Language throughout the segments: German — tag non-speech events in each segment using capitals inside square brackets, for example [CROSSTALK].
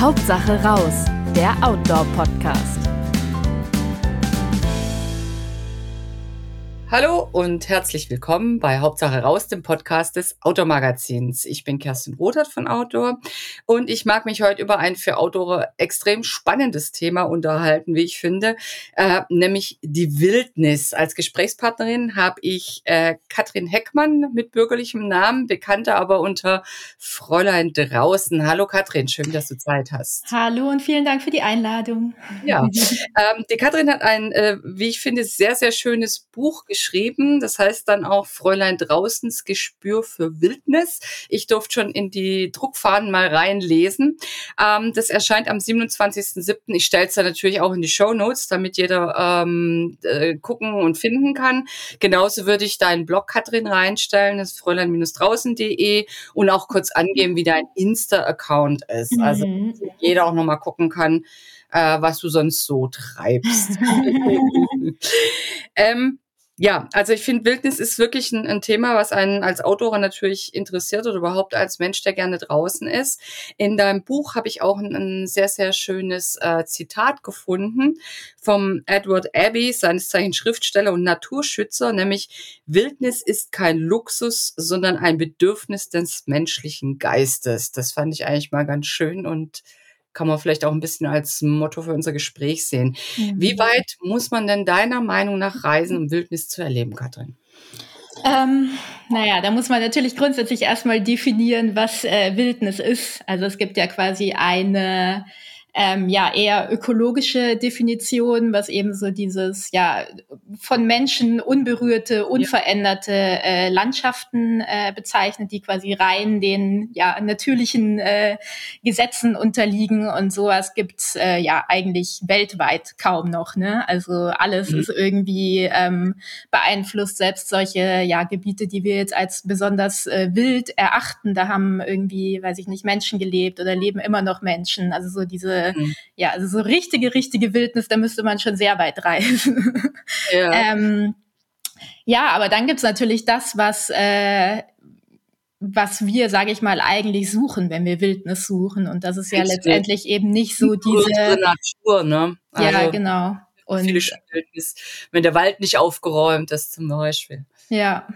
Hauptsache raus, der Outdoor-Podcast. Hallo und herzlich willkommen bei Hauptsache raus, dem Podcast des Outdoor Magazins. Ich bin Kerstin Rothert von Outdoor und ich mag mich heute über ein für Outdoor extrem spannendes Thema unterhalten, wie ich finde, äh, nämlich die Wildnis. Als Gesprächspartnerin habe ich äh, Katrin Heckmann mit bürgerlichem Namen, bekannter aber unter Fräulein draußen. Hallo Katrin, schön, dass du Zeit hast. Hallo und vielen Dank für die Einladung. Ja, [LAUGHS] ähm, die Katrin hat ein, äh, wie ich finde, sehr, sehr schönes Buch geschrieben geschrieben. Das heißt dann auch Fräulein draußens Gespür für Wildnis. Ich durfte schon in die Druckfahnen mal reinlesen. Ähm, das erscheint am 27.07. Ich stelle es dann natürlich auch in die Show Notes, damit jeder ähm, äh, gucken und finden kann. Genauso würde ich deinen Blog, Katrin, reinstellen. Das ist fräulein-draußen.de und auch kurz angeben, wie dein Insta-Account ist. Also mhm. jeder auch nochmal gucken kann, äh, was du sonst so treibst. [LAUGHS] [LAUGHS] ähm, ja, also ich finde, Wildnis ist wirklich ein, ein, Thema, was einen als Autorin natürlich interessiert oder überhaupt als Mensch, der gerne draußen ist. In deinem Buch habe ich auch ein, ein sehr, sehr schönes äh, Zitat gefunden vom Edward Abbey, seines Zeichen Schriftsteller und Naturschützer, nämlich Wildnis ist kein Luxus, sondern ein Bedürfnis des menschlichen Geistes. Das fand ich eigentlich mal ganz schön und kann man vielleicht auch ein bisschen als Motto für unser Gespräch sehen. Mhm. Wie weit muss man denn deiner Meinung nach reisen, um Wildnis zu erleben, Katrin? Ähm, naja, da muss man natürlich grundsätzlich erstmal definieren, was äh, Wildnis ist. Also es gibt ja quasi eine ähm, ja eher ökologische Definition, was eben so dieses ja von Menschen unberührte, unveränderte äh, Landschaften äh, bezeichnet, die quasi rein den ja natürlichen äh, Gesetzen unterliegen und sowas gibt's äh, ja eigentlich weltweit kaum noch. Ne? Also alles mhm. ist irgendwie ähm, beeinflusst, selbst solche ja Gebiete, die wir jetzt als besonders äh, wild erachten, da haben irgendwie, weiß ich nicht, Menschen gelebt oder leben immer noch Menschen. Also so diese mhm. ja, also so richtige, richtige Wildnis, da müsste man schon sehr weit reisen. [LAUGHS] Ja, ähm, ja aber dann gibt's natürlich das, was äh, was wir, sage ich mal, eigentlich suchen, wenn wir Wildnis suchen. Und das ist ja Richtig. letztendlich eben nicht so diese Natur, ne? Also ja, genau. Und viele Wildnis, wenn der Wald nicht aufgeräumt ist, zum Beispiel. Ja.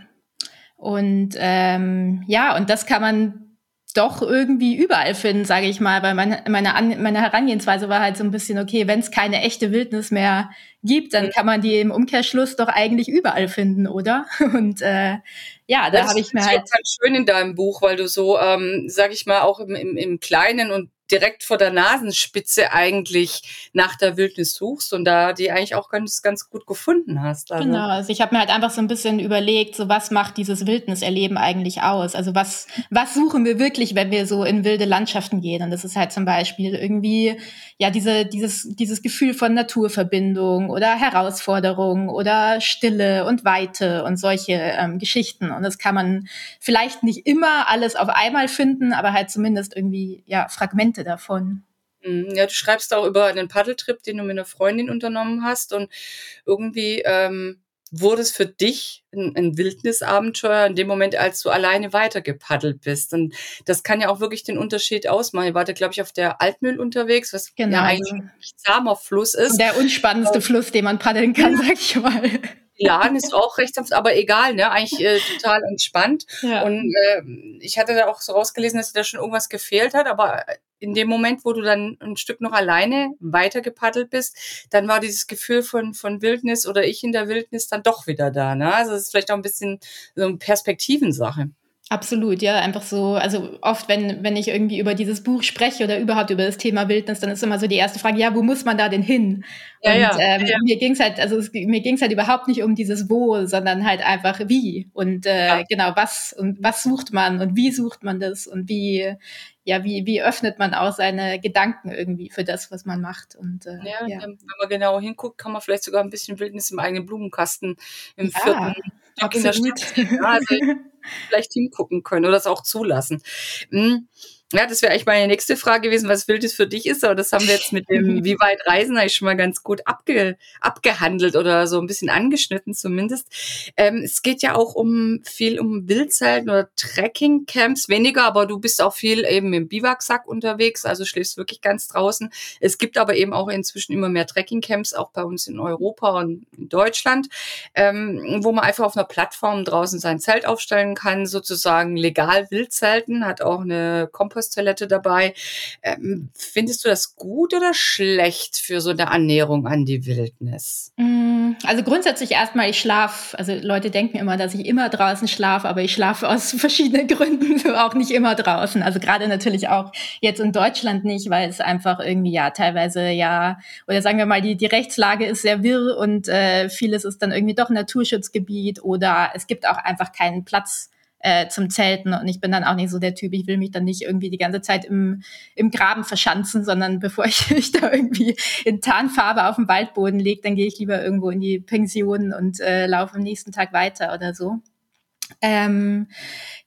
Und ähm, ja, und das kann man doch irgendwie überall finden, sage ich mal, weil meine, meine, meine Herangehensweise war halt so ein bisschen, okay, wenn es keine echte Wildnis mehr gibt, dann kann man die im Umkehrschluss doch eigentlich überall finden, oder? [LAUGHS] Und äh, ja, da habe ich mir halt. Das ist ganz schön in deinem Buch, weil du so, ähm, sag ich mal, auch im, im, im Kleinen und direkt vor der Nasenspitze eigentlich nach der Wildnis suchst und da die eigentlich auch ganz, ganz gut gefunden hast. Also. Genau, also ich habe mir halt einfach so ein bisschen überlegt, so was macht dieses Wildniserleben eigentlich aus? Also was, was suchen wir wirklich, wenn wir so in wilde Landschaften gehen? Und das ist halt zum Beispiel irgendwie, ja, diese, dieses, dieses Gefühl von Naturverbindung oder Herausforderung oder Stille und Weite und solche ähm, Geschichten. Und das kann man vielleicht nicht immer alles auf einmal finden, aber halt zumindest irgendwie, ja, Fragmente Momente davon. Mhm, ja, du schreibst auch über einen Paddeltrip, den du mit einer Freundin unternommen hast und irgendwie ähm, wurde es für dich ein, ein Wildnisabenteuer in dem Moment, als du alleine weitergepaddelt bist. Und das kann ja auch wirklich den Unterschied ausmachen. Ihr wart, glaube ich, auf der Altmühl unterwegs, was genau. ja ein zahmer Fluss ist. Der unspannendste und, Fluss, den man paddeln kann, sag ich mal. Laden ist auch recht sanft, aber egal, ne? Eigentlich äh, total entspannt. Ja. Und äh, ich hatte da auch so rausgelesen, dass dir da schon irgendwas gefehlt hat, aber in dem Moment, wo du dann ein Stück noch alleine weitergepaddelt bist, dann war dieses Gefühl von, von Wildnis oder ich in der Wildnis dann doch wieder da. Ne? Also es ist vielleicht auch ein bisschen so eine Perspektivensache. Absolut, ja, einfach so, also oft, wenn, wenn ich irgendwie über dieses Buch spreche oder überhaupt über das Thema Wildnis, dann ist immer so die erste Frage, ja, wo muss man da denn hin? Ja, und ja, ähm, ja. mir ging's halt, also es, mir ging's halt überhaupt nicht um dieses Wo, sondern halt einfach wie und äh, genau was und was sucht man und wie sucht man das und wie ja, wie, wie öffnet man auch seine Gedanken irgendwie für das, was man macht. Und, äh, ja, ja. wenn man genau hinguckt, kann man vielleicht sogar ein bisschen Wildnis im eigenen Blumenkasten im ja, vierten absolut. in der Stadt. Ja, also [LAUGHS] vielleicht hingucken können oder das auch zulassen. Hm. Ja, das wäre eigentlich meine nächste Frage gewesen, was Wildes für dich ist, aber das haben wir jetzt mit dem [LAUGHS] Wie weit reisen eigentlich schon mal ganz gut abge, abgehandelt oder so ein bisschen angeschnitten zumindest. Ähm, es geht ja auch um viel um Wildzelten oder Trekkingcamps, weniger, aber du bist auch viel eben im Biwaksack unterwegs, also schläfst wirklich ganz draußen. Es gibt aber eben auch inzwischen immer mehr Trekkingcamps, auch bei uns in Europa und in Deutschland, ähm, wo man einfach auf einer Plattform draußen sein Zelt aufstellen kann, sozusagen legal Wildzelten, hat auch eine Komposttoilette dabei. Ähm, findest du das gut oder schlecht für so eine Annäherung an die Wildnis? Mm, also grundsätzlich erstmal, ich schlafe, also Leute denken immer, dass ich immer draußen schlafe, aber ich schlafe aus [LAUGHS] verschiedenen Gründen [LAUGHS] auch nicht immer draußen. Also gerade natürlich auch jetzt in Deutschland nicht, weil es einfach irgendwie ja teilweise ja, oder sagen wir mal, die, die Rechtslage ist sehr wirr und äh, vieles ist dann irgendwie doch Naturschutzgebiet oder es gibt auch einfach keinen Platz äh, zum Zelten. Und ich bin dann auch nicht so der Typ, ich will mich dann nicht irgendwie die ganze Zeit im, im Graben verschanzen, sondern [LAUGHS] bevor ich mich da irgendwie in Tarnfarbe auf dem Waldboden lege, dann gehe ich lieber irgendwo in die Pension und äh, laufe am nächsten Tag weiter oder so. Ähm,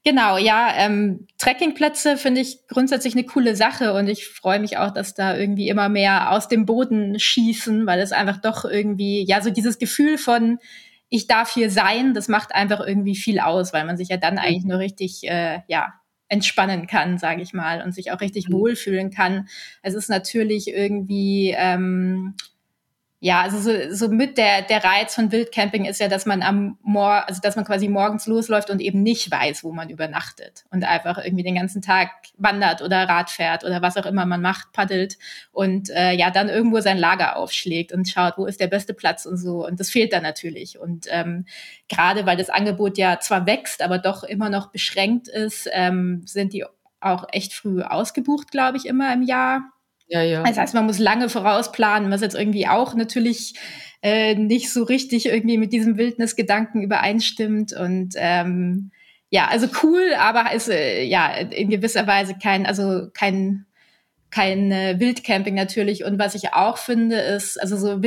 genau, ja, ähm, Trekkingplätze finde ich grundsätzlich eine coole Sache und ich freue mich auch, dass da irgendwie immer mehr aus dem Boden schießen, weil es einfach doch irgendwie, ja, so dieses Gefühl von, ich darf hier sein, das macht einfach irgendwie viel aus, weil man sich ja dann eigentlich nur richtig, äh, ja, entspannen kann, sage ich mal, und sich auch richtig mhm. wohlfühlen kann. Es ist natürlich irgendwie ähm, ja, also so, so mit der, der Reiz von Wildcamping ist ja, dass man am Mor also dass man quasi morgens losläuft und eben nicht weiß, wo man übernachtet und einfach irgendwie den ganzen Tag wandert oder Rad fährt oder was auch immer man macht, paddelt und äh, ja, dann irgendwo sein Lager aufschlägt und schaut, wo ist der beste Platz und so. Und das fehlt dann natürlich. Und ähm, gerade weil das Angebot ja zwar wächst, aber doch immer noch beschränkt ist, ähm, sind die auch echt früh ausgebucht, glaube ich, immer im Jahr. Ja, ja. Das heißt, man muss lange vorausplanen, was jetzt irgendwie auch natürlich äh, nicht so richtig irgendwie mit diesem Wildnisgedanken übereinstimmt. Und ähm, ja, also cool, aber ist äh, ja in gewisser Weise kein, also kein kein äh, Wildcamping natürlich. Und was ich auch finde, ist, also so,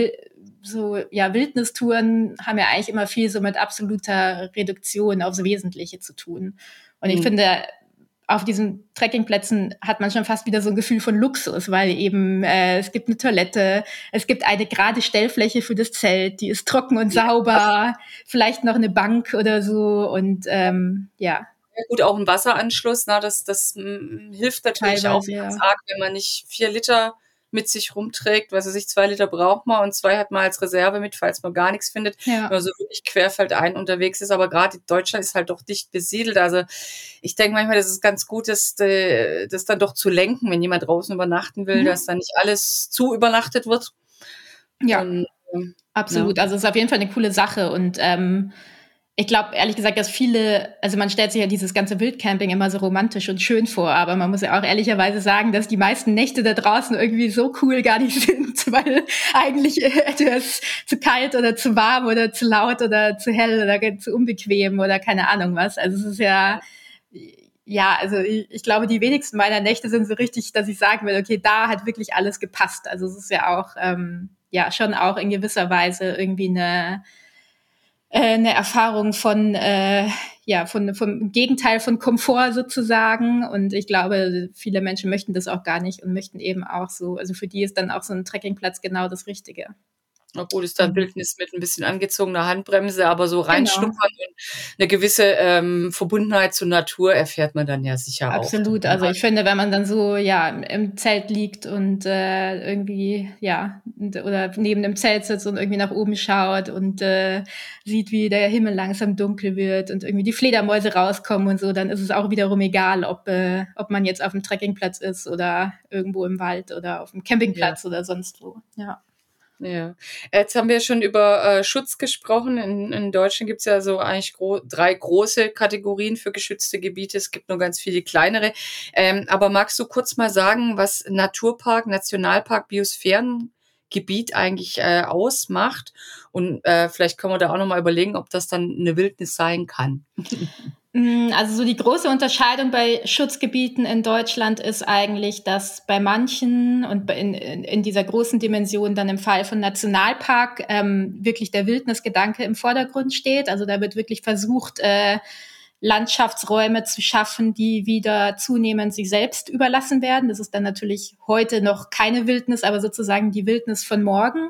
so ja, Wildnistouren haben ja eigentlich immer viel so mit absoluter Reduktion aufs Wesentliche zu tun. Und ich mhm. finde, auf diesen Trekkingplätzen hat man schon fast wieder so ein Gefühl von Luxus, weil eben äh, es gibt eine Toilette, es gibt eine gerade Stellfläche für das Zelt, die ist trocken und sauber, vielleicht noch eine Bank oder so und ähm, ja. ja gut, auch ein Wasseranschluss, na, das, das m, hilft natürlich Teilweise, auch, wie ja. sagt, wenn man nicht vier Liter mit sich rumträgt. Was weiß ich, zwei Liter braucht man und zwei hat man als Reserve mit, falls man gar nichts findet. Ja. Wenn man so wirklich querfeldein unterwegs ist. Aber gerade Deutschland ist halt doch dicht besiedelt. Also ich denke manchmal, das ist ganz gut, das, äh, das dann doch zu lenken, wenn jemand draußen übernachten will, mhm. dass dann nicht alles zu übernachtet wird. Ja. Und, äh, Absolut. Ja. Also es ist auf jeden Fall eine coole Sache. Und ähm, ich glaube ehrlich gesagt, dass viele, also man stellt sich ja dieses ganze Wildcamping immer so romantisch und schön vor, aber man muss ja auch ehrlicherweise sagen, dass die meisten Nächte da draußen irgendwie so cool gar nicht [LAUGHS] sind, weil eigentlich etwas zu kalt oder zu warm oder zu laut oder zu hell oder zu unbequem oder keine Ahnung was. Also es ist ja, ja, also ich, ich glaube, die wenigsten meiner Nächte sind so richtig, dass ich sagen will, okay, da hat wirklich alles gepasst. Also es ist ja auch, ähm, ja, schon auch in gewisser Weise irgendwie eine, äh, eine Erfahrung von äh, ja von vom Gegenteil von Komfort sozusagen und ich glaube viele Menschen möchten das auch gar nicht und möchten eben auch so also für die ist dann auch so ein Trekkingplatz genau das Richtige. Gut, ist dann Bildnis mit ein bisschen angezogener Handbremse, aber so genau. reinschnuppern genau. und eine gewisse ähm, Verbundenheit zur Natur erfährt man dann ja sicher Absolut. auch. Absolut. Also ich finde, wenn man dann so ja im Zelt liegt und äh, irgendwie ja oder neben dem Zelt sitzt und irgendwie nach oben schaut und äh, sieht, wie der Himmel langsam dunkel wird und irgendwie die Fledermäuse rauskommen und so, dann ist es auch wiederum egal, ob äh, ob man jetzt auf dem Trekkingplatz ist oder irgendwo im Wald oder auf dem Campingplatz ja. oder sonst wo. Ja. Ja, jetzt haben wir schon über äh, Schutz gesprochen. In, in Deutschland gibt es ja so eigentlich gro drei große Kategorien für geschützte Gebiete. Es gibt nur ganz viele kleinere. Ähm, aber magst du kurz mal sagen, was Naturpark, Nationalpark, Biosphärengebiet eigentlich äh, ausmacht? Und äh, vielleicht können wir da auch noch mal überlegen, ob das dann eine Wildnis sein kann. [LAUGHS] Mm, also so die große Unterscheidung bei Schutzgebieten in Deutschland ist eigentlich, dass bei manchen und in, in dieser großen Dimension dann im Fall von Nationalpark ähm, wirklich der Wildnisgedanke im Vordergrund steht. Also da wird wirklich versucht, äh, Landschaftsräume zu schaffen, die wieder zunehmend sich selbst überlassen werden. Das ist dann natürlich heute noch keine Wildnis, aber sozusagen die Wildnis von morgen.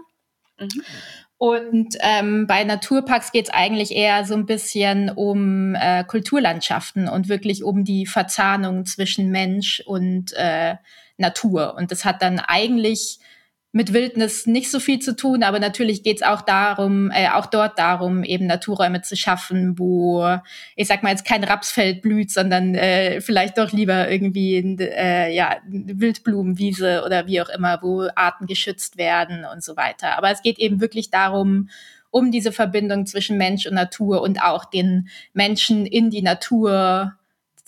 Mhm. Und ähm, bei Naturparks geht es eigentlich eher so ein bisschen um äh, Kulturlandschaften und wirklich um die Verzahnung zwischen Mensch und äh, Natur. Und das hat dann eigentlich mit Wildnis nicht so viel zu tun, aber natürlich geht es auch darum, äh, auch dort darum, eben Naturräume zu schaffen, wo ich sag mal jetzt kein Rapsfeld blüht, sondern äh, vielleicht doch lieber irgendwie äh, ja Wildblumenwiese oder wie auch immer, wo Arten geschützt werden und so weiter. Aber es geht eben wirklich darum, um diese Verbindung zwischen Mensch und Natur und auch den Menschen in die Natur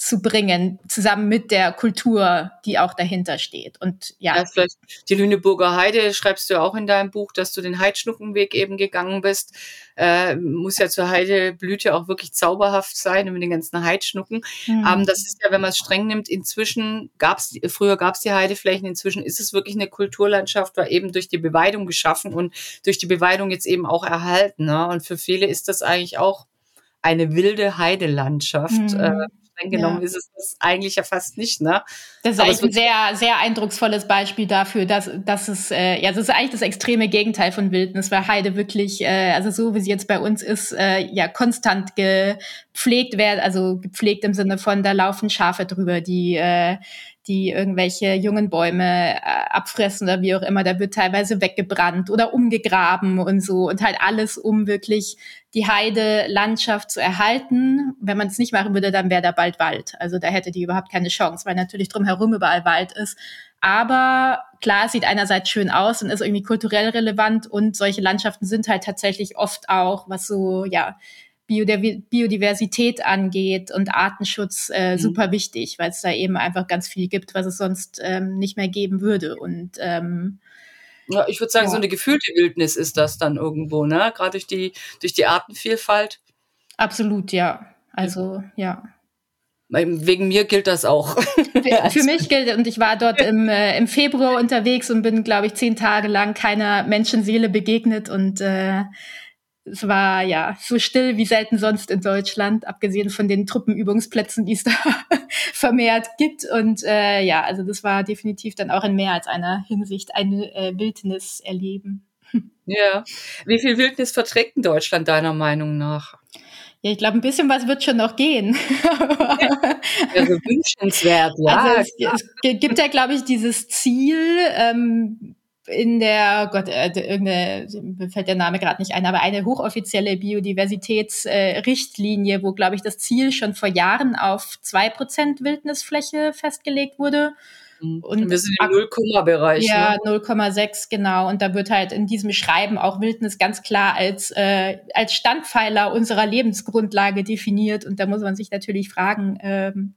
zu bringen, zusammen mit der Kultur, die auch dahinter steht. Und ja. ja vielleicht die Lüneburger Heide schreibst du auch in deinem Buch, dass du den Heidschnuckenweg eben gegangen bist. Äh, muss ja zur Heideblüte auch wirklich zauberhaft sein mit den ganzen Heidschnucken. Mhm. Ähm, das ist ja, wenn man es streng nimmt, inzwischen gab's, früher gab es die Heideflächen, inzwischen ist es wirklich eine Kulturlandschaft, war eben durch die Beweidung geschaffen und durch die Beweidung jetzt eben auch erhalten. Ne? Und für viele ist das eigentlich auch eine wilde Heidelandschaft. Mhm. Äh, streng genommen ja. ist es das eigentlich ja fast nicht, ne? Das ist Aber eigentlich ein sehr, sehr eindrucksvolles Beispiel dafür, dass, dass es, äh, ja, das ist eigentlich das extreme Gegenteil von Wildnis, weil Heide wirklich, äh, also so wie sie jetzt bei uns ist, äh, ja, konstant gepflegt wird, also gepflegt im Sinne von, da laufen Schafe drüber, die, äh, die irgendwelche jungen Bäume äh, abfressen oder wie auch immer. Da wird teilweise weggebrannt oder umgegraben und so und halt alles, um wirklich die Heidelandschaft zu erhalten. Wenn man es nicht machen würde, dann wäre da bald Wald. Also da hätte die überhaupt keine Chance, weil natürlich drumherum überall Wald ist. Aber klar, es sieht einerseits schön aus und ist irgendwie kulturell relevant und solche Landschaften sind halt tatsächlich oft auch, was so, ja, Biodiversität angeht und Artenschutz äh, mhm. super wichtig, weil es da eben einfach ganz viel gibt, was es sonst ähm, nicht mehr geben würde. Und ähm, ja, ich würde sagen, ja. so eine gefühlte Wildnis ist das dann irgendwo, ne? Gerade durch die, durch die Artenvielfalt. Absolut, ja. Also, ja. Wegen mir gilt das auch. [LAUGHS] Für mich gilt, und ich war dort im, äh, im Februar unterwegs und bin, glaube ich, zehn Tage lang keiner Menschenseele begegnet und äh, es war ja so still wie selten sonst in Deutschland, abgesehen von den Truppenübungsplätzen, die es [LAUGHS] da vermehrt gibt. Und äh, ja, also das war definitiv dann auch in mehr als einer Hinsicht ein äh, Wildnis erleben. [LAUGHS] Ja. Wie viel Wildnis verträgt in Deutschland deiner Meinung nach? Ja, ich glaube, ein bisschen was wird schon noch gehen. [LAUGHS] also wünschenswert, ja. Also es, es gibt ja, glaube ich, dieses Ziel, ähm, in der, Gott, äh, irgendeine, mir fällt der Name gerade nicht ein, aber eine hochoffizielle Biodiversitätsrichtlinie, äh, wo, glaube ich, das Ziel schon vor Jahren auf zwei Prozent Wildnisfläche festgelegt wurde. Mhm. Und wir sind im Nullkomma-Bereich. Ja, ne? 0,6, genau. Und da wird halt in diesem Schreiben auch Wildnis ganz klar als, äh, als Standpfeiler unserer Lebensgrundlage definiert. Und da muss man sich natürlich fragen, ähm,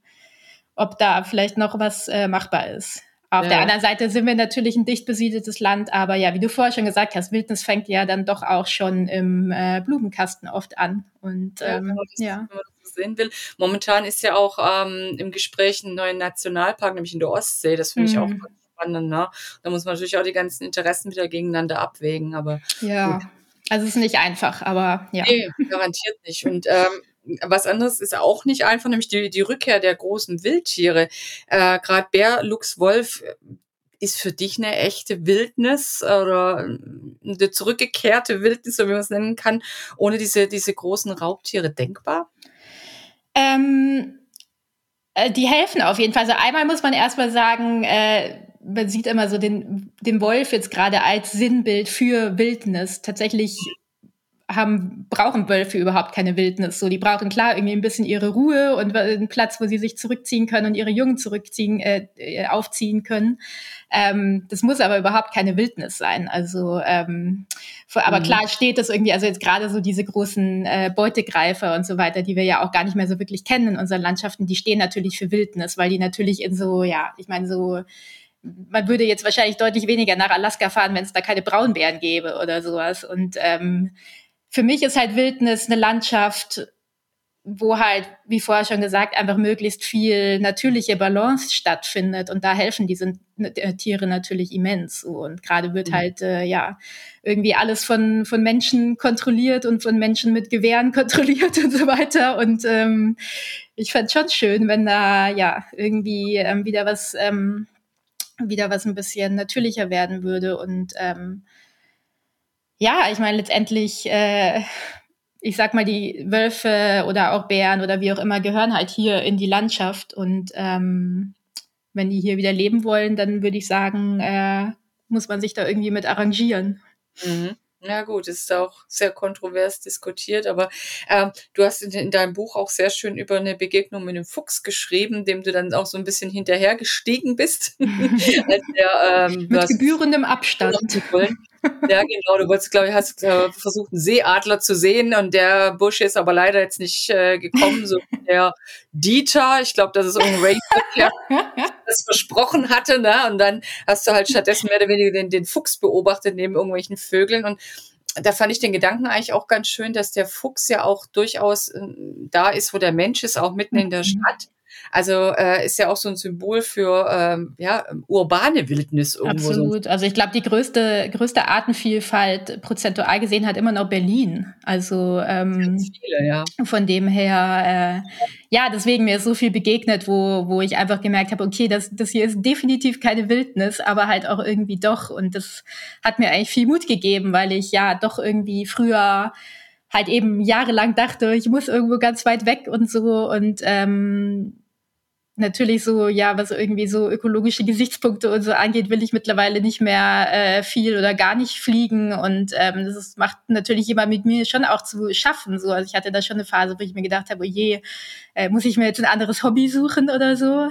ob da vielleicht noch was äh, machbar ist. Auf ja. der anderen Seite sind wir natürlich ein dicht besiedeltes Land, aber ja, wie du vorher schon gesagt hast, Wildnis fängt ja dann doch auch schon im äh, Blumenkasten oft an. Und ähm, ja, das, sehen will. Momentan ist ja auch ähm, im Gespräch ein neuer Nationalpark, nämlich in der Ostsee. Das finde ich auch mhm. spannend. Ne? Da muss man natürlich auch die ganzen Interessen wieder gegeneinander abwägen. Aber ja, gut. also es ist nicht einfach, aber ja. Nee, garantiert nicht. Und ähm, was anderes ist auch nicht einfach, nämlich die, die Rückkehr der großen Wildtiere. Äh, Gerade Bär, Luchs, Wolf äh, ist für dich eine echte Wildnis oder eine zurückgekehrte Wildnis, so wie man es nennen kann, ohne diese, diese großen Raubtiere denkbar? Ähm, äh, die helfen auf jeden Fall. Also einmal muss man erstmal sagen, äh, man sieht immer so den, den Wolf jetzt gerade als Sinnbild für Wildnis. Tatsächlich haben, brauchen Wölfe überhaupt keine Wildnis. So, die brauchen klar irgendwie ein bisschen ihre Ruhe und einen Platz, wo sie sich zurückziehen können und ihre Jungen zurückziehen, äh, äh, aufziehen können. Ähm, das muss aber überhaupt keine Wildnis sein. Also, ähm, aber mhm. klar steht das irgendwie, also jetzt gerade so diese großen äh, Beutegreifer und so weiter, die wir ja auch gar nicht mehr so wirklich kennen in unseren Landschaften, die stehen natürlich für Wildnis, weil die natürlich in so, ja, ich meine so man würde jetzt wahrscheinlich deutlich weniger nach Alaska fahren, wenn es da keine Braunbären gäbe oder sowas. Und ähm, für mich ist halt Wildnis eine Landschaft, wo halt, wie vorher schon gesagt, einfach möglichst viel natürliche Balance stattfindet. Und da helfen diese äh, Tiere natürlich immens. Und gerade wird mhm. halt, äh, ja, irgendwie alles von, von Menschen kontrolliert und von Menschen mit Gewehren [LAUGHS] kontrolliert und so weiter. Und ähm, ich fand schon schön, wenn da, ja, irgendwie ähm, wieder was, ähm, wieder was ein bisschen natürlicher werden würde. Und ähm, ja, ich meine, letztendlich äh, ich sag mal, die Wölfe oder auch Bären oder wie auch immer gehören halt hier in die Landschaft und ähm, wenn die hier wieder leben wollen, dann würde ich sagen, äh, muss man sich da irgendwie mit arrangieren. Mhm. Ja gut, ist auch sehr kontrovers diskutiert, aber ähm, du hast in, in, deinem Buch auch sehr schön über eine Begegnung mit einem Fuchs geschrieben, dem du dann auch so ein bisschen hinterhergestiegen bist. [LAUGHS] [LAUGHS] der, ähm, mit gebührendem Abstand. Ja, genau. Du wolltest, glaube ich, hast äh, versucht, einen Seeadler zu sehen und der Busch ist aber leider jetzt nicht äh, gekommen, so wie der Dieter. Ich glaube, das ist irgendein Ray, der [LAUGHS] das versprochen hatte. Ne? Und dann hast du halt stattdessen mehr oder weniger den, den Fuchs beobachtet neben irgendwelchen Vögeln und da fand ich den Gedanken eigentlich auch ganz schön, dass der Fuchs ja auch durchaus äh, da ist, wo der Mensch ist, auch mitten in der mhm. Stadt. Also äh, ist ja auch so ein Symbol für ähm, ja, urbane Wildnis irgendwo. Absolut. So. Also ich glaube, die größte, größte Artenvielfalt prozentual gesehen hat immer noch Berlin. Also ähm, viele, ja. von dem her, äh, ja, deswegen mir ist so viel begegnet, wo, wo ich einfach gemerkt habe, okay, das, das hier ist definitiv keine Wildnis, aber halt auch irgendwie doch. Und das hat mir eigentlich viel Mut gegeben, weil ich ja doch irgendwie früher halt eben jahrelang dachte, ich muss irgendwo ganz weit weg und so und ähm, natürlich so, ja, was irgendwie so ökologische [LAUGHS] Gesichtspunkte und so angeht, will ich mittlerweile nicht mehr äh, viel oder gar nicht fliegen. Und ähm, das ist, macht natürlich jemand mit mir schon auch zu schaffen. So, also ich hatte da schon eine Phase, wo ich mir gedacht habe, oh je, äh, muss ich mir jetzt ein anderes Hobby suchen oder so.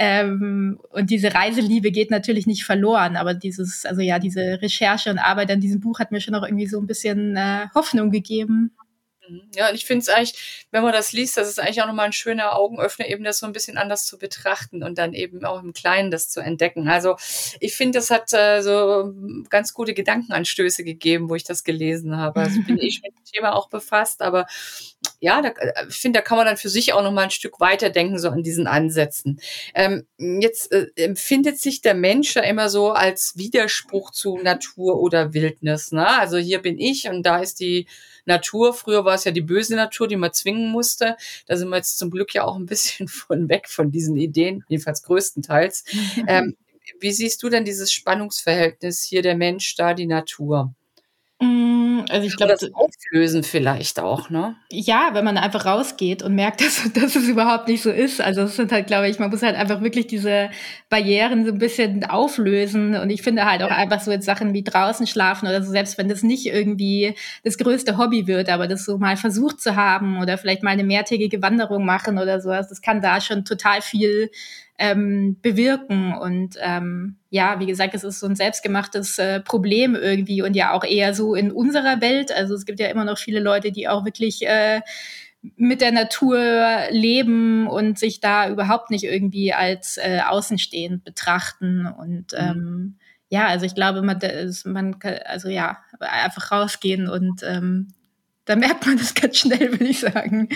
Ähm, und diese Reiseliebe geht natürlich nicht verloren, aber dieses, also ja, diese Recherche und Arbeit an diesem Buch hat mir schon auch irgendwie so ein bisschen äh, Hoffnung gegeben. Mhm. Ja, ich finde es eigentlich, wenn man das liest, das ist eigentlich auch nochmal ein schöner Augenöffner, eben das so ein bisschen anders zu betrachten und dann eben auch im Kleinen das zu entdecken. Also ich finde, das hat äh, so ganz gute Gedankenanstöße gegeben, wo ich das gelesen habe. Also bin ich mit dem Thema auch befasst, aber ja, da, äh, ich finde, da kann man dann für sich auch nochmal ein Stück weiterdenken, so an diesen Ansätzen. Ähm, jetzt äh, empfindet sich der Mensch ja immer so als Widerspruch zu Natur oder Wildnis. Ne? Also hier bin ich und da ist die Natur. Früher war es ja die böse Natur, die man zwingen musste. Da sind wir jetzt zum Glück ja auch ein bisschen [LAUGHS] von weg von diesen Ideen, jedenfalls größtenteils. [LAUGHS] ähm, wie siehst du denn dieses Spannungsverhältnis hier der Mensch, da die Natur? Also ich glaube, das auflösen vielleicht auch, ne? Ja, wenn man einfach rausgeht und merkt, [LAUGHS] dass, dass es überhaupt nicht so ist. Also es sind halt, glaube ich, man muss halt einfach wirklich diese Barrieren so ein bisschen auflösen. Und ich finde halt auch einfach so jetzt Sachen wie draußen schlafen oder so, selbst wenn das nicht irgendwie das größte Hobby wird, aber das so mal versucht zu haben oder vielleicht mal eine mehrtägige Wanderung machen oder sowas, das kann da schon total viel ähm, bewirken. Und ähm, ja, wie gesagt, es ist so ein selbstgemachtes äh, Problem irgendwie und ja auch eher so in unserer Welt. Also es gibt ja immer noch viele Leute, die auch wirklich äh, mit der Natur leben und sich da überhaupt nicht irgendwie als äh, außenstehend betrachten. Und mhm. ähm, ja, also ich glaube, man, das, man kann, also ja, einfach rausgehen und ähm, da merkt man das ganz schnell, würde ich sagen.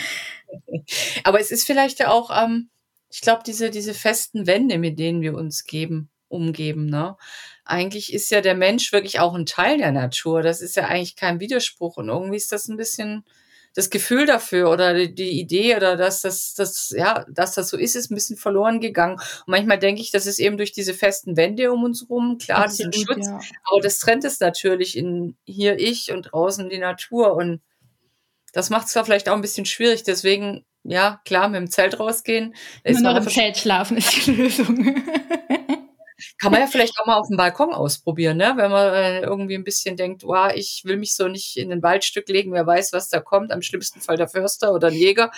Aber es ist vielleicht ja auch ähm, ich glaube, diese, diese festen Wände, mit denen wir uns geben, umgeben, ne? Eigentlich ist ja der Mensch wirklich auch ein Teil der Natur. Das ist ja eigentlich kein Widerspruch. Und irgendwie ist das ein bisschen das Gefühl dafür oder die, Idee oder dass das, das, ja, dass das so ist, ist ein bisschen verloren gegangen. Und manchmal denke ich, das ist eben durch diese festen Wände um uns rum, klar, Absolut, diesen Schutz. Ja. Aber das trennt es natürlich in hier ich und draußen die Natur. Und das macht es zwar vielleicht auch ein bisschen schwierig. Deswegen ja, klar, mit dem Zelt rausgehen. Nur noch im Zelt schlafen ist die Lösung. [LAUGHS] Kann man ja vielleicht auch mal auf dem Balkon ausprobieren, ne? wenn man äh, irgendwie ein bisschen denkt, wow, ich will mich so nicht in ein Waldstück legen, wer weiß, was da kommt, am schlimmsten Fall der Förster oder ein Jäger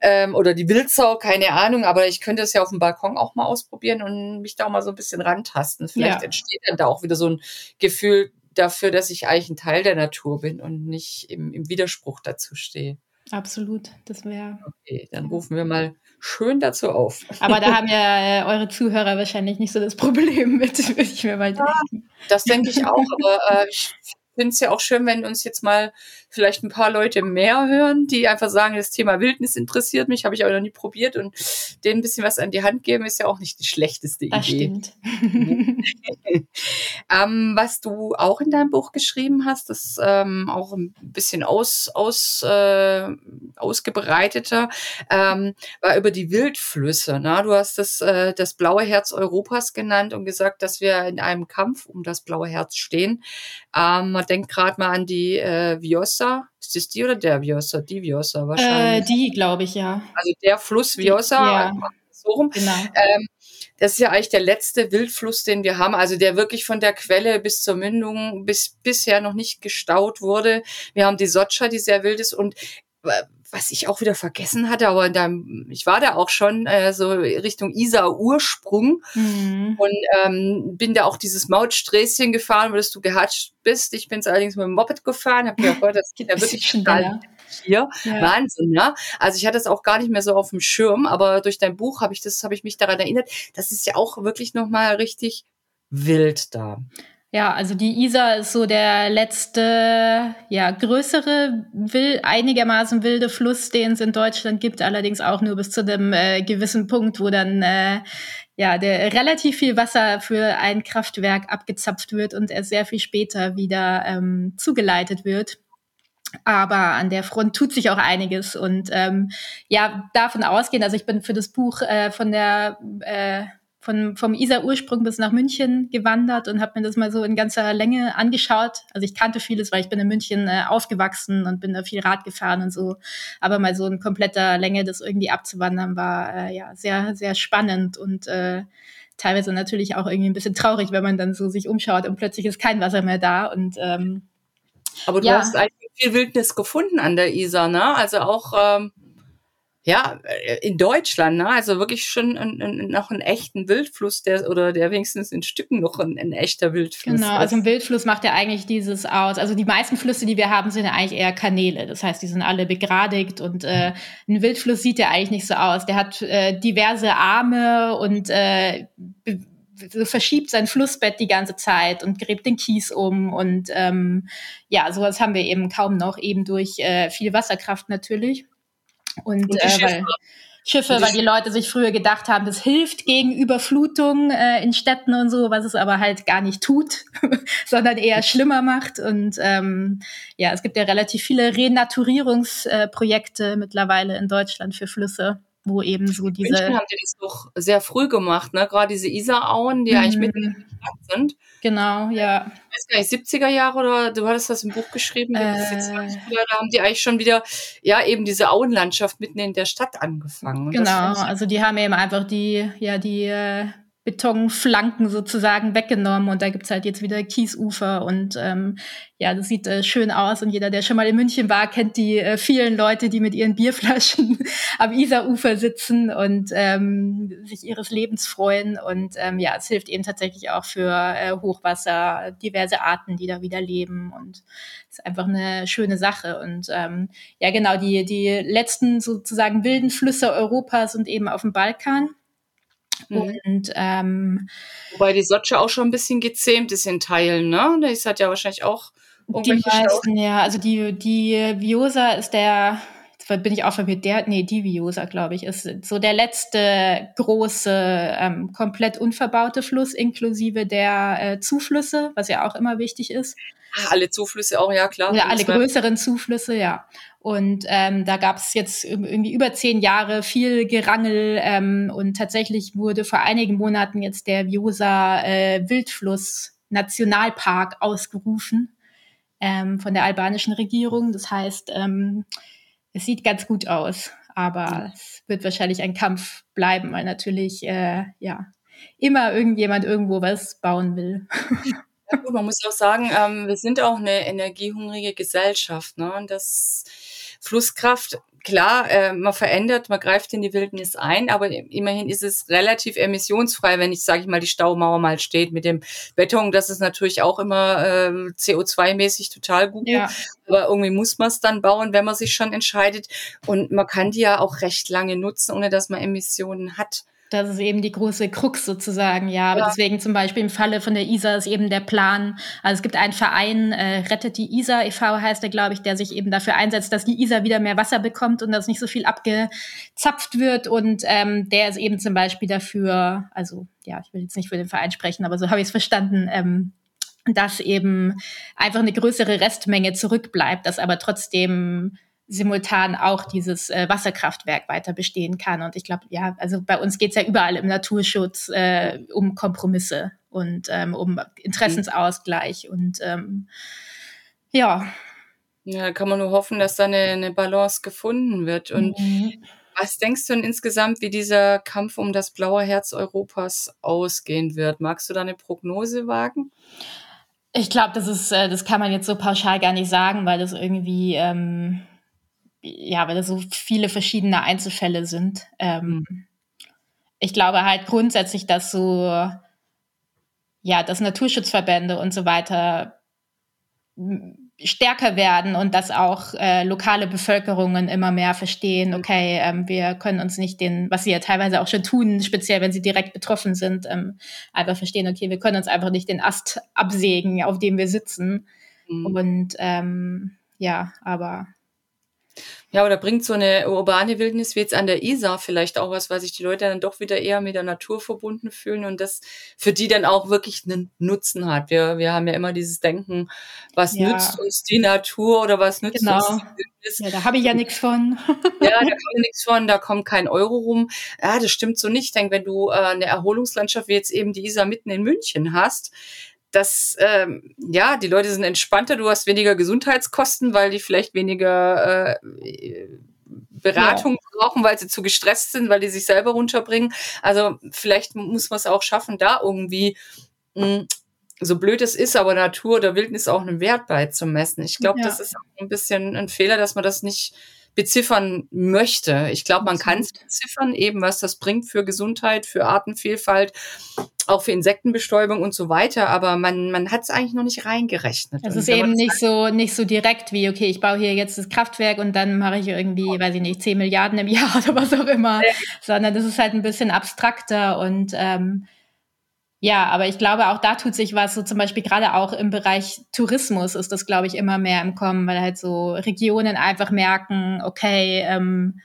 ähm, oder die Wildsau, keine Ahnung, aber ich könnte es ja auf dem Balkon auch mal ausprobieren und mich da auch mal so ein bisschen rantasten. Vielleicht ja. entsteht dann da auch wieder so ein Gefühl dafür, dass ich eigentlich ein Teil der Natur bin und nicht im, im Widerspruch dazu stehe. Absolut, das wäre. Okay, dann rufen wir mal schön dazu auf. Aber da haben [LAUGHS] ja äh, eure Zuhörer wahrscheinlich nicht so das Problem mit, würde ich mir mal denken. Ja, das denke ich auch, aber äh, [LAUGHS] ich finde es ja auch schön, wenn uns jetzt mal vielleicht ein paar Leute mehr hören, die einfach sagen, das Thema Wildnis interessiert mich, habe ich aber noch nie probiert und denen ein bisschen was an die Hand geben, ist ja auch nicht die schlechteste das Idee. stimmt. [LAUGHS] ähm, was du auch in deinem Buch geschrieben hast, das ähm, auch ein bisschen aus, aus, äh, ausgebreiteter, ähm, war über die Wildflüsse. Ne? Du hast das, äh, das blaue Herz Europas genannt und gesagt, dass wir in einem Kampf um das blaue Herz stehen. Ähm, man denkt gerade mal an die äh, Viosa. Ist das die oder der Viosa? Die Viosa Äh, wahrscheinlich. die, glaube ich, ja. also der Fluss Viosa. ja. So rum. Genau. Ähm, das ist ja eigentlich der letzte Wildfluss, den wir haben, also der wirklich von der Quelle bis zur Mündung bis bisher noch nicht gestaut wurde. Wir haben die Sotscha, die sehr wild ist und äh, was ich auch wieder vergessen hatte, aber da, ich war da auch schon äh, so Richtung Isar Ursprung Mhm. und ähm, bin da auch dieses Mautsträßchen gefahren, wo das du gehatscht bist. Ich bin es allerdings mit dem Moped gefahren, habe gedacht, boah, das geht ja [LAUGHS] wirklich schneller. hier. Ja. Wahnsinn, ja. Also ich hatte es auch gar nicht mehr so auf dem Schirm, aber durch dein Buch habe ich das, habe ich mich daran erinnert. Das ist ja auch wirklich noch mal richtig wild da. Ja, also die Isar ist so der letzte, ja, größere, will, einigermaßen wilde Fluss, den es in Deutschland gibt, allerdings auch nur bis zu einem äh, gewissen Punkt, wo dann äh, ja der relativ viel Wasser für ein Kraftwerk abgezapft wird und erst sehr viel später wieder ähm, zugeleitet wird. Aber an der Front tut sich auch einiges und ähm, ja, davon ausgehen, also ich bin für das Buch äh, von der äh, von, vom Isar-Ursprung bis nach München gewandert und habe mir das mal so in ganzer Länge angeschaut. Also ich kannte vieles, weil ich bin in München äh, aufgewachsen und bin da viel Rad gefahren und so. Aber mal so in kompletter Länge das irgendwie abzuwandern war äh, ja sehr, sehr spannend und äh, teilweise natürlich auch irgendwie ein bisschen traurig, wenn man dann so sich umschaut und plötzlich ist kein Wasser mehr da und ähm, Aber du Ja. hast eigentlich viel Wildnis gefunden an der Isar, ne? Also auch ähm, ja äh, in Deutschland, ne? Also wirklich schon ein, ein, noch einen echten Wildfluss, der oder der wenigstens in Stücken noch ein, ein echter Wildfluss Genau, also ein Wildfluss macht ja eigentlich dieses aus. Also die meisten Flüsse, die wir haben, sind ja eigentlich eher Kanäle. Das heißt, die sind alle begradigt und äh, ein Wildfluss sieht ja eigentlich nicht so aus. Der hat äh, diverse Arme und äh, verschiebt sein Flussbett die ganze Zeit und gräbt den Kies um und ähm, ja, sowas haben wir eben kaum noch, eben durch äh, viel Wasserkraft natürlich. Und, Und äh, Schiffe. weil Schiffe, weil die Leute sich früher gedacht haben, das hilft gegen Überflutung äh, in Städten und so, was es aber halt gar nicht tut, [LAUGHS] sondern eher schlimmer macht. Und ähm, ja, es gibt ja relativ viele Renaturierungsprojekte mittlerweile in Deutschland für Flüsse, wo eben so In diese München haben die das doch sehr früh gemacht, ne? Gerade diese Isarauen, die Mhm. eigentlich mitten in der Stadt sind. genau, ja, Ich weiß gar nicht, 70er Jahre oder du hattest das im Buch geschrieben, Äh. 20er, da haben die eigentlich schon wieder, ja, eben diese Auenlandschaft mitten in der Stadt angefangen. Und genau. Also die haben eben einfach die, ja, die äh, Betonflanken sozusagen weggenommen und da gibt's halt jetzt wieder Kiesufer und ähm, ja, das sieht äh, schön aus und jeder, der schon mal in München war, kennt die äh, vielen Leute, die mit ihren Bierflaschen [LAUGHS] am Isarufer sitzen und ähm, sich ihres Lebens freuen und ähm, ja, es hilft eben tatsächlich auch für äh, Hochwasser, diverse Arten, die da wieder leben und ist einfach eine schöne Sache und ähm, ja, genau, die, die letzten sozusagen wilden Flüsse Europas sind eben auf dem Balkan. Mhm. Und ähm, Wobei die Sotsche auch schon ein bisschen gezähmt ist in Teilen, ne? Das hat ja wahrscheinlich auch die Stau. meisten, ja, also die, die Viosa ist der, bin ich auch verwirrt, der, nee, die Viosa, glaube ich, ist so der letzte große, ähm, komplett unverbaute Fluss, inklusive der äh, Zuflüsse, was ja auch immer wichtig ist. Ah, alle Zuflüsse auch, ja klar. Oder alle größeren Zuflüsse, ja. Und ähm, da gab es jetzt irgendwie über zehn Jahre viel Gerangel ähm, und tatsächlich wurde vor einigen Monaten jetzt der Viosa äh, Wildfluss Nationalpark ausgerufen ähm, von der albanischen Regierung. Das heißt, ähm, es sieht ganz gut aus, aber es wird wahrscheinlich ein Kampf bleiben, weil natürlich äh, ja immer irgendjemand irgendwo was bauen will. [LAUGHS] Ja, gut, man muss auch sagen, ähm, wir sind auch eine energiehungrige Gesellschaft. Ne? Und das Flusskraft, klar, äh, man verändert, man greift in die Wildnis ein, aber immerhin ist es relativ emissionsfrei, wenn ich, sage ich mal, die Staumauer mal steht mit dem Beton. Das ist natürlich auch immer äh, CO2-mäßig total gut. Ja. Aber irgendwie muss man es dann bauen, wenn man sich schon entscheidet. Und man kann die ja auch recht lange nutzen, ohne dass man Emissionen hat. Das ist eben die große Krux sozusagen, ja. Aber ja. deswegen zum Beispiel im Falle von der ISA ist eben der Plan, also es gibt einen Verein, äh, Rettet die ISA e.V. heißt der, glaube ich, der sich eben dafür einsetzt, dass die ISA wieder mehr Wasser bekommt und dass nicht so viel abgezapft wird. Und ähm, der ist eben zum Beispiel dafür, also ja, ich will jetzt nicht für den Verein sprechen, aber so habe ich es verstanden, ähm, dass eben einfach eine größere Restmenge zurückbleibt, dass aber trotzdem simultan auch dieses äh, Wasserkraftwerk weiter bestehen kann. Und ich glaube, ja, also bei uns geht es ja überall im Naturschutz äh, um Kompromisse und ähm, um Interessensausgleich und ähm, ja. Ja, kann man nur hoffen, dass da eine, eine Balance gefunden wird. Und mhm. was denkst du denn insgesamt, wie dieser Kampf um das blaue Herz Europas ausgehen wird? Magst du da eine Prognose wagen? Ich glaube, das ist, äh, das kann man jetzt so pauschal gar nicht sagen, weil das irgendwie ähm, ja, weil da so viele verschiedene Einzelfälle sind. Ähm, mhm. Ich glaube halt grundsätzlich, dass so, ja, dass Naturschutzverbände und so weiter stärker werden und dass auch äh, lokale Bevölkerungen immer mehr verstehen, okay, ähm, wir können uns nicht den, was sie ja teilweise auch schon tun, speziell wenn sie direkt betroffen sind, ähm, einfach verstehen, okay, wir können uns einfach nicht den Ast absägen, auf dem wir sitzen. Mhm. Und ähm, ja, aber ja, oder bringt so eine urbane Wildnis wie jetzt an der Isar vielleicht auch was, weil sich die Leute dann doch wieder eher mit der Natur verbunden fühlen und das für die dann auch wirklich einen Nutzen hat. Wir, wir haben ja immer dieses Denken, was ja. nützt uns die Natur oder was nützt genau. uns die Wildnis? Ja, da habe ich ja nichts von. ja, da [LAUGHS] kommt nichts von, da kommt kein Euro rum. Ja, das stimmt so nicht. Ich denke, wenn du äh, eine Erholungslandschaft wie jetzt eben die Isar mitten in München hast, dass ähm, ja die Leute sind entspannter, du hast weniger Gesundheitskosten, weil die vielleicht weniger äh, Beratung ja. brauchen, weil sie zu gestresst sind, weil die sich selber runterbringen. Also vielleicht muss man es auch schaffen, da irgendwie mh, hm, so blöd es ist, aber Natur oder Wildnis auch einen Wert beizumessen. Ich glaube, ja. das ist auch ein bisschen ein Fehler, dass man das nicht beziffern möchte. Ich glaube, man kann es beziffern, eben was das bringt für Gesundheit, für Artenvielfalt, auch für Insektenbestäubung und so weiter, aber man, man hat es eigentlich noch nicht reingerechnet. Es ist eben nicht so, nicht so direkt wie, okay, ich baue hier jetzt das Kraftwerk und dann mache ich irgendwie, oh. weiß ich nicht, 10 Milliarden im [LAUGHS] Jahr oder was auch immer, ja. sondern das ist halt ein bisschen abstrakter und ähm, ja, aber ich glaube, auch da tut sich was, so zum Beispiel gerade auch im Bereich Tourismus ist das, glaube ich, immer mehr im Kommen, weil halt so Regionen einfach merken, okay, ähm,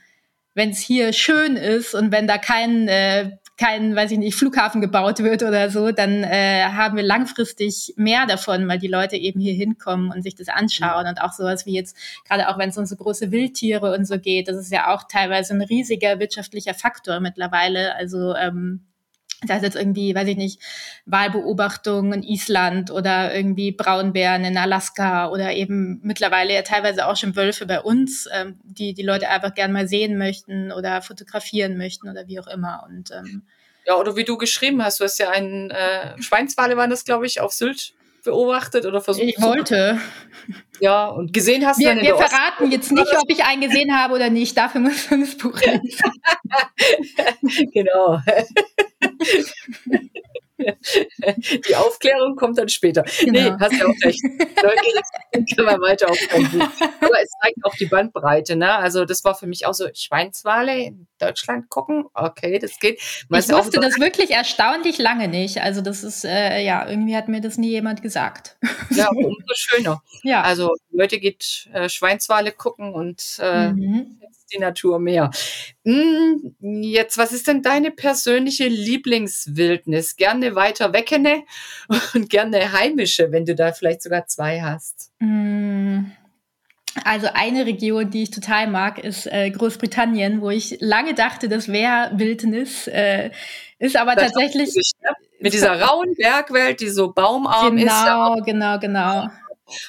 wenn es hier schön ist und wenn da kein, äh, kein, weiß ich nicht, Flughafen gebaut wird oder so, dann äh, haben wir langfristig mehr davon, weil die Leute eben hier hinkommen und sich das anschauen. Und auch sowas wie jetzt, gerade auch wenn es um so große Wildtiere und so geht, das ist ja auch teilweise ein riesiger wirtschaftlicher Faktor mittlerweile. Also ähm, das heißt jetzt irgendwie, weiß ich nicht, Wahlbeobachtung in Island oder irgendwie Braunbären in Alaska oder eben mittlerweile ja teilweise auch schon Wölfe bei uns, ähm, die die Leute einfach gern mal sehen möchten oder fotografieren möchten oder wie auch immer. Und ähm, ja, oder wie du geschrieben hast, du hast ja einen äh, Schweinswale waren das, glaube ich, auf Sylt beobachtet oder versucht? Ich wollte. Ja, und gesehen hast wir, du Wir verraten Ost jetzt nicht, ob ich einen gesehen habe oder nicht. Dafür muss man das Buch lesen. [LAUGHS] genau. Die Aufklärung kommt dann später. Genau. Nee, hast ja auch recht. Jetzt können wir weiter auf dein Buch. [LAUGHS] Aber es zeigt auch die Bandbreite. Ne? Also das war für mich auch so, Schweinswale in Deutschland gucken, okay, das geht. Man ich wusste das wirklich erstaunlich lange nicht. Also das ist, äh, ja, irgendwie hat mir das nie jemand gesagt. Ja, umso schöner. [LAUGHS] Ja. Also Leute geht äh, Schweinswale gucken und äh, mhm die Natur mehr. Hm, jetzt, was ist denn deine persönliche Lieblingswildnis? Gerne weiter weckene und gerne heimische, wenn du da vielleicht sogar zwei hast. Hm. Also eine Region, die ich total mag, ist äh, Großbritannien, wo ich lange dachte, das wäre Wildnis, äh, ist aber das tatsächlich ne? mit dieser rauen Bergwelt, die so baumarm genau, ist. Genau, genau, genau.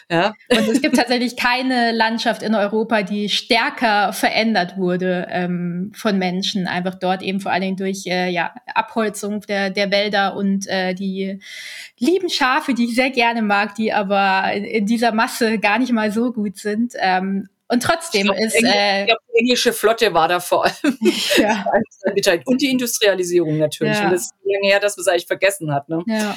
Ja. Und es gibt tatsächlich keine Landschaft in Europa, die stärker verändert wurde ähm, von Menschen. Einfach dort eben vor allen Dingen durch äh, ja, Abholzung der, der Wälder und äh, die lieben Schafe, die ich sehr gerne mag, die aber in dieser Masse gar nicht mal so gut sind. Ähm, und trotzdem glaub, ist. Äh, ich glaube, die englische Flotte war da vor allem. [LAUGHS] [LAUGHS] Ja. und die Industrialisierung natürlich. Ja. Und das ist lange her, dass man es eigentlich vergessen hat. Ne? Ja.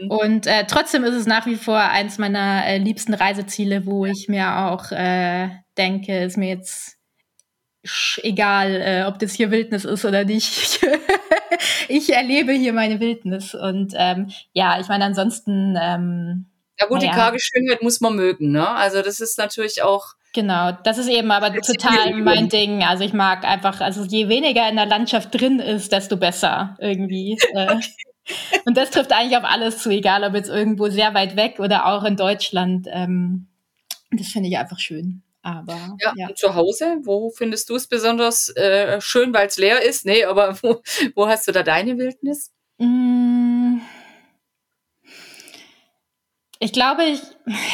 Mhm. Und äh, trotzdem ist es nach wie vor eins meiner äh, liebsten Reiseziele, wo ich mir auch äh, denke, ist mir jetzt egal, äh, ob das hier Wildnis ist oder nicht. [LAUGHS] ich erlebe hier meine Wildnis. Und ähm, ja, ich meine, ansonsten. Ähm, ja gut, ja. die karge Schönheit muss man mögen, ne? Also das ist natürlich auch. Genau, das ist eben aber total mein Ding. Also ich mag einfach, also je weniger in der Landschaft drin ist, desto besser irgendwie. [LAUGHS] Äh. Und das trifft eigentlich auf alles zu, egal ob jetzt irgendwo sehr weit weg oder auch in Deutschland. Ähm, das finde ich einfach schön. Aber ja, ja. Und zu Hause, wo findest du es besonders äh, schön, weil es leer ist? Nee, aber [LAUGHS] wo, wo hast du da deine Wildnis? Mm. Ich glaube, ich,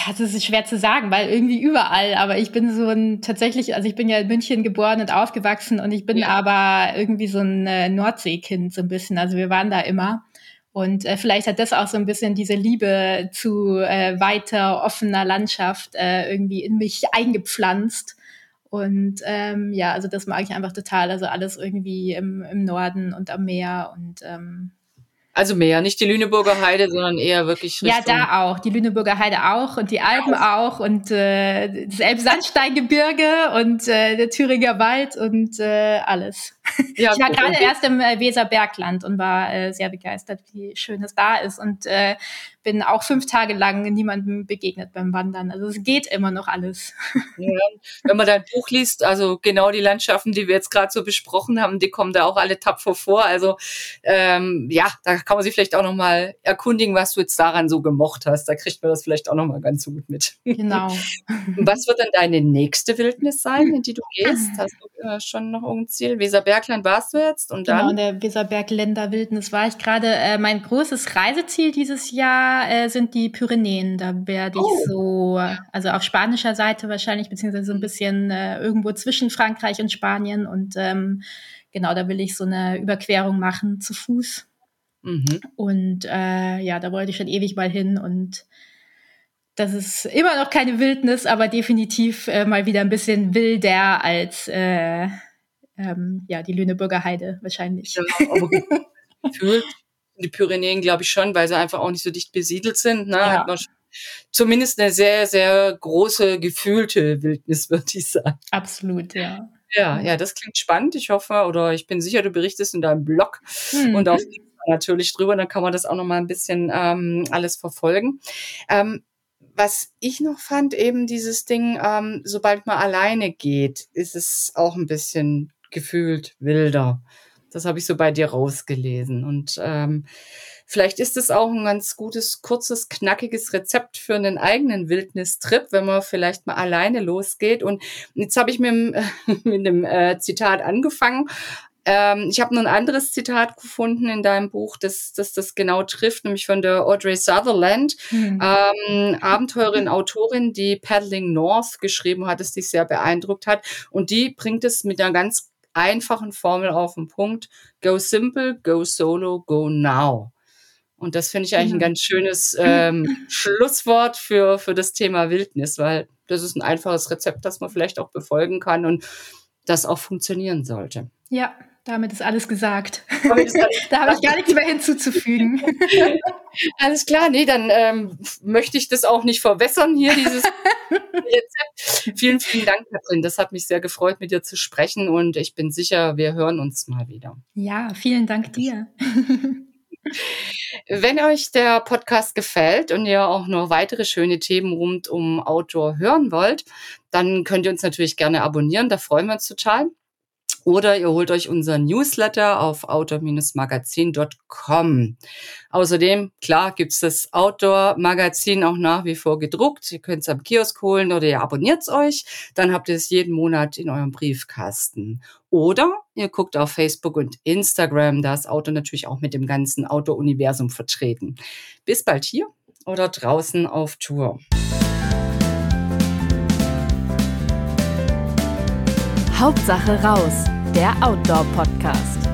das ist schwer zu sagen, weil irgendwie überall, aber ich bin so ein tatsächlich, also ich bin ja in München geboren und aufgewachsen und ich bin ja. aber irgendwie so ein äh, Nordseekind so ein bisschen. Also wir waren da immer. Und äh, vielleicht hat das auch so ein bisschen diese Liebe zu äh, weiter offener Landschaft äh, irgendwie in mich eingepflanzt. Und ähm, ja, also das mag ich einfach total. Also alles irgendwie im, im Norden und am Meer und ähm, also mehr, nicht die Lüneburger Heide, sondern eher wirklich Richtung Ja, da auch. Die Lüneburger Heide auch und die Alpen auch, und äh, das Elbsandsteingebirge und äh, der Thüringer Wald und äh, alles. Ja, ich war gerade erst im äh, Weserbergland und war äh, sehr begeistert, wie schön es da ist und äh, bin auch fünf Tage lang niemandem begegnet beim Wandern. Also es geht immer noch alles. [LAUGHS] Ja, wenn man dein Buch liest, also genau die Landschaften, die wir jetzt gerade so besprochen haben, die kommen da auch alle tapfer vor. Also ähm, ja, da kann man sich vielleicht auch noch mal erkundigen, was du jetzt daran so gemocht hast. Da kriegt man das vielleicht auch noch mal ganz gut mit. Genau. [LAUGHS] was wird dann deine nächste Wildnis sein, in die du gehst? Hast du äh, schon noch ein Ziel? Weserbergland warst du jetzt und dann? Genau, in der Weserbergländer Wildnis war ich gerade. Äh, mein großes Reiseziel dieses Jahr äh, sind die Pyrenäen. Da werde ich oh. so, also auf spanischer Seite wahrscheinlich, beziehungsweise so ein bisschen äh, irgendwo zwischen Frankreich und Spanien. Und ähm, genau, da will ich so eine Überquerung machen zu Fuß. Mhm. Und äh, ja, da wollte ich schon ewig mal hin und das ist immer noch keine Wildnis, aber definitiv äh, mal wieder ein bisschen wilder als äh, ähm, ja, die Lüneburger Heide wahrscheinlich. Ja, aber [LAUGHS] gefühlt die Pyrenäen, glaube ich schon, weil sie einfach auch nicht so dicht besiedelt sind. Ne? Ja. Hat man zumindest eine sehr, sehr große gefühlte Wildnis, [LAUGHS] würde ich sagen. Absolut, ja. Ja, ja, das klingt spannend. Ich hoffe, oder ich bin sicher, du berichtest in deinem Blog hm. und auch natürlich drüber, dann kann man das auch noch mal ein bisschen ähm, alles verfolgen. Ähm, was ich noch fand, eben dieses Ding, ähm, sobald man alleine geht, ist es auch ein bisschen gefühlt wilder. Das habe ich so bei dir rausgelesen. Und ähm, vielleicht ist es auch ein ganz gutes, kurzes, knackiges Rezept für einen eigenen Wildnistrip, wenn man vielleicht mal alleine losgeht. Und jetzt habe ich mit, [LAUGHS] mit einem äh, Zitat angefangen. Ähm, ich habe noch ein anderes Zitat gefunden in deinem Buch, das, das das genau trifft, nämlich von der Audrey Sutherland, mhm. ähm, Abenteurerin, Autorin, die Paddling North geschrieben hat, das dich sehr beeindruckt hat. Und die bringt es mit einer ganz einfachen Formel auf den Punkt. Go simple, go solo, go now. Und das finde ich eigentlich ein ganz schönes ähm, [LAUGHS] Schlusswort für, für das Thema Wildnis, weil das ist ein einfaches Rezept, das man vielleicht auch befolgen kann und das auch funktionieren sollte. Ja, damit ist alles gesagt. Alles [LAUGHS] da habe ich gar nichts mehr hinzuzufügen. [LAUGHS] alles klar, nee, dann ähm, möchte ich das auch nicht verwässern hier, dieses [LAUGHS] Rezept. Vielen, vielen Dank, Katrin. Das hat mich sehr gefreut, mit dir zu sprechen und ich bin sicher, wir hören uns mal wieder. Ja, vielen Dank dir. Wenn euch der Podcast gefällt und ihr auch noch weitere schöne Themen rund um Outdoor hören wollt, dann könnt ihr uns natürlich gerne abonnieren. Da freuen wir uns total. Oder ihr holt euch unseren Newsletter auf outdoor-magazin.com. Außerdem, klar, gibt's das Outdoor-Magazin auch nach wie vor gedruckt. Ihr könnt es am Kiosk holen oder ihr abonniert es euch. Dann habt ihr es jeden Monat in eurem Briefkasten. Oder ihr guckt auf Facebook und Instagram. Da ist Outdoor natürlich auch mit dem ganzen Outdoor-Universum vertreten. Bis bald hier oder draußen auf Tour. Hauptsache raus der Outdoor-Podcast.